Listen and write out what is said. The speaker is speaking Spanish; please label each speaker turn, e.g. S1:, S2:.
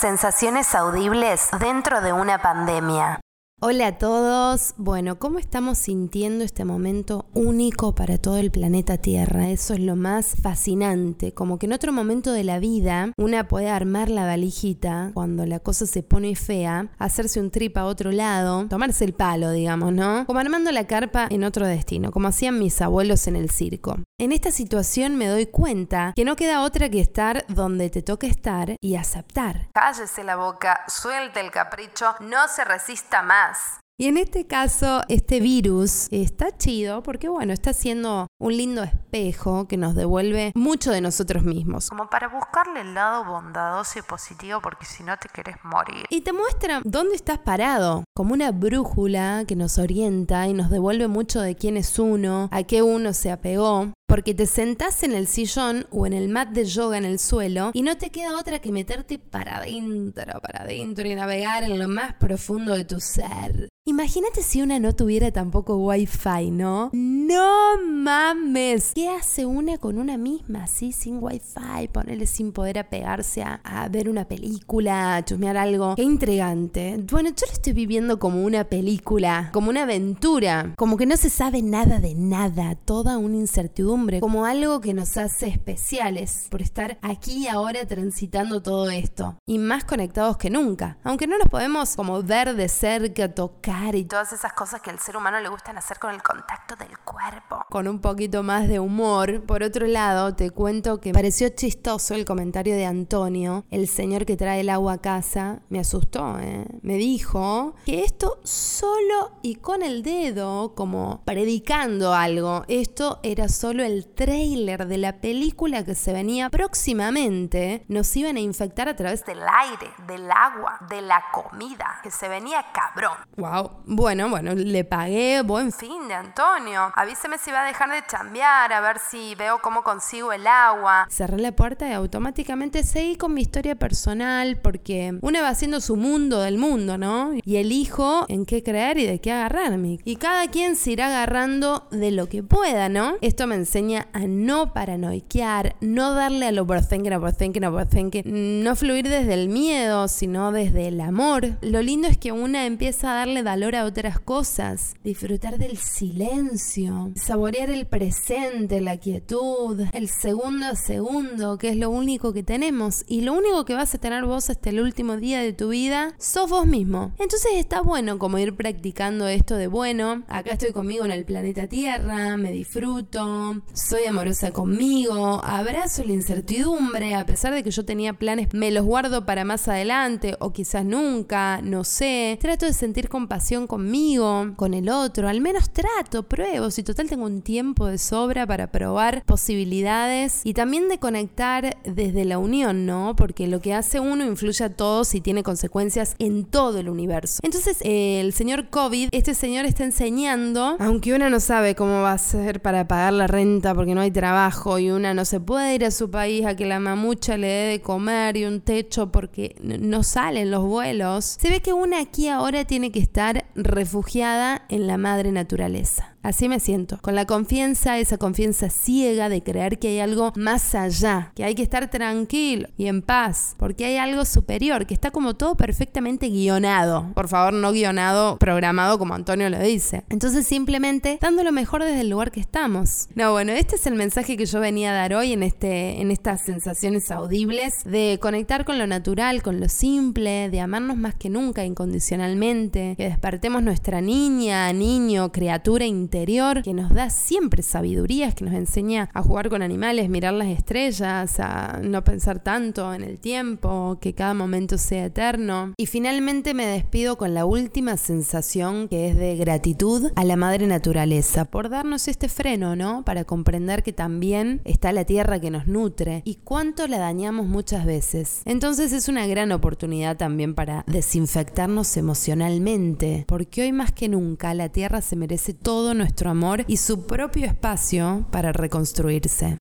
S1: Sensaciones audibles dentro de una pandemia.
S2: Hola a todos. Bueno, ¿cómo estamos sintiendo este momento único para todo el planeta Tierra? Eso es lo más fascinante. Como que en otro momento de la vida una puede armar la valijita cuando la cosa se pone fea, hacerse un trip a otro lado, tomarse el palo, digamos, ¿no? Como armando la carpa en otro destino, como hacían mis abuelos en el circo. En esta situación me doy cuenta que no queda otra que estar donde te toca estar y aceptar.
S1: Cállese la boca, suelte el capricho, no se resista más. paz.
S2: Y en este caso, este virus está chido porque, bueno, está siendo un lindo espejo que nos devuelve mucho de nosotros mismos.
S1: Como para buscarle el lado bondadoso y positivo porque si no te querés morir.
S2: Y te muestra dónde estás parado, como una brújula que nos orienta y nos devuelve mucho de quién es uno, a qué uno se apegó. Porque te sentás en el sillón o en el mat de yoga en el suelo y no te queda otra que meterte para adentro, para adentro y navegar en lo más profundo de tu ser. Imagínate si una no tuviera tampoco wifi, ¿no? No mames. ¿Qué hace una con una misma así sin wifi? Ponerle sin poder apegarse a, ver una película, a chusmear algo. Qué intrigante. Bueno, yo lo estoy viviendo como una película, como una aventura, como que no se sabe nada de nada, toda una incertidumbre, como algo que nos hace especiales por estar aquí ahora transitando todo esto y más conectados que nunca. Aunque no nos podemos como ver de cerca, tocar y
S1: todas esas cosas que al ser humano le gustan hacer con el contacto del cuerpo.
S2: Con un poquito más de humor. Por otro lado, te cuento que pareció chistoso el comentario de Antonio, el señor que trae el agua a casa. Me asustó, ¿eh? Me dijo que esto solo y con el dedo, como predicando algo, esto era solo el trailer de la película que se venía próximamente. Nos iban a infectar a través
S1: del aire, del agua, de la comida, que se venía cabrón.
S2: Wow. Bueno, bueno, le pagué, buen
S1: fin de Antonio. Avíseme si va a dejar de chambear, a ver si veo cómo consigo el agua.
S2: Cerré la puerta y automáticamente seguí con mi historia personal porque una va haciendo su mundo del mundo, ¿no? Y elijo en qué creer y de qué agarrarme. Y cada quien se irá agarrando de lo que pueda, ¿no? Esto me enseña a no paranoiquear, no darle al overthinking, overthinking, overthinking, no fluir desde el miedo, sino desde el amor. Lo lindo es que una empieza a darle valor a otras cosas, disfrutar del silencio, saborear el presente, la quietud, el segundo a segundo, que es lo único que tenemos y lo único que vas a tener vos hasta el último día de tu vida, sos vos mismo. Entonces está bueno como ir practicando esto de bueno, acá estoy conmigo en el planeta Tierra, me disfruto, soy amorosa conmigo, abrazo la incertidumbre, a pesar de que yo tenía planes, me los guardo para más adelante o quizás nunca, no sé, trato de sentir compasión conmigo, con el otro, al menos trato, pruebo, si total tengo un tiempo de sobra para probar posibilidades y también de conectar desde la unión, ¿no? Porque lo que hace uno influye a todos y tiene consecuencias en todo el universo. Entonces, el señor COVID, este señor está enseñando, aunque una no sabe cómo va a ser para pagar la renta porque no hay trabajo y una no se puede ir a su país a que la mamucha le dé de comer y un techo porque no salen los vuelos, se ve que una aquí ahora tiene que estar refugiada en la madre naturaleza. Así me siento, con la confianza, esa confianza ciega de creer que hay algo más allá, que hay que estar tranquilo y en paz, porque hay algo superior, que está como todo perfectamente guionado. Por favor, no guionado, programado como Antonio lo dice. Entonces simplemente dando lo mejor desde el lugar que estamos. No, bueno, este es el mensaje que yo venía a dar hoy en, este, en estas sensaciones audibles de conectar con lo natural, con lo simple, de amarnos más que nunca incondicionalmente, que despertemos nuestra niña, niño, criatura que nos da siempre sabidurías, que nos enseña a jugar con animales, mirar las estrellas, a no pensar tanto en el tiempo, que cada momento sea eterno. Y finalmente me despido con la última sensación que es de gratitud a la madre naturaleza por darnos este freno, ¿no? Para comprender que también está la tierra que nos nutre y cuánto la dañamos muchas veces. Entonces es una gran oportunidad también para desinfectarnos emocionalmente, porque hoy más que nunca la tierra se merece todo nuestro amor y su propio espacio para reconstruirse.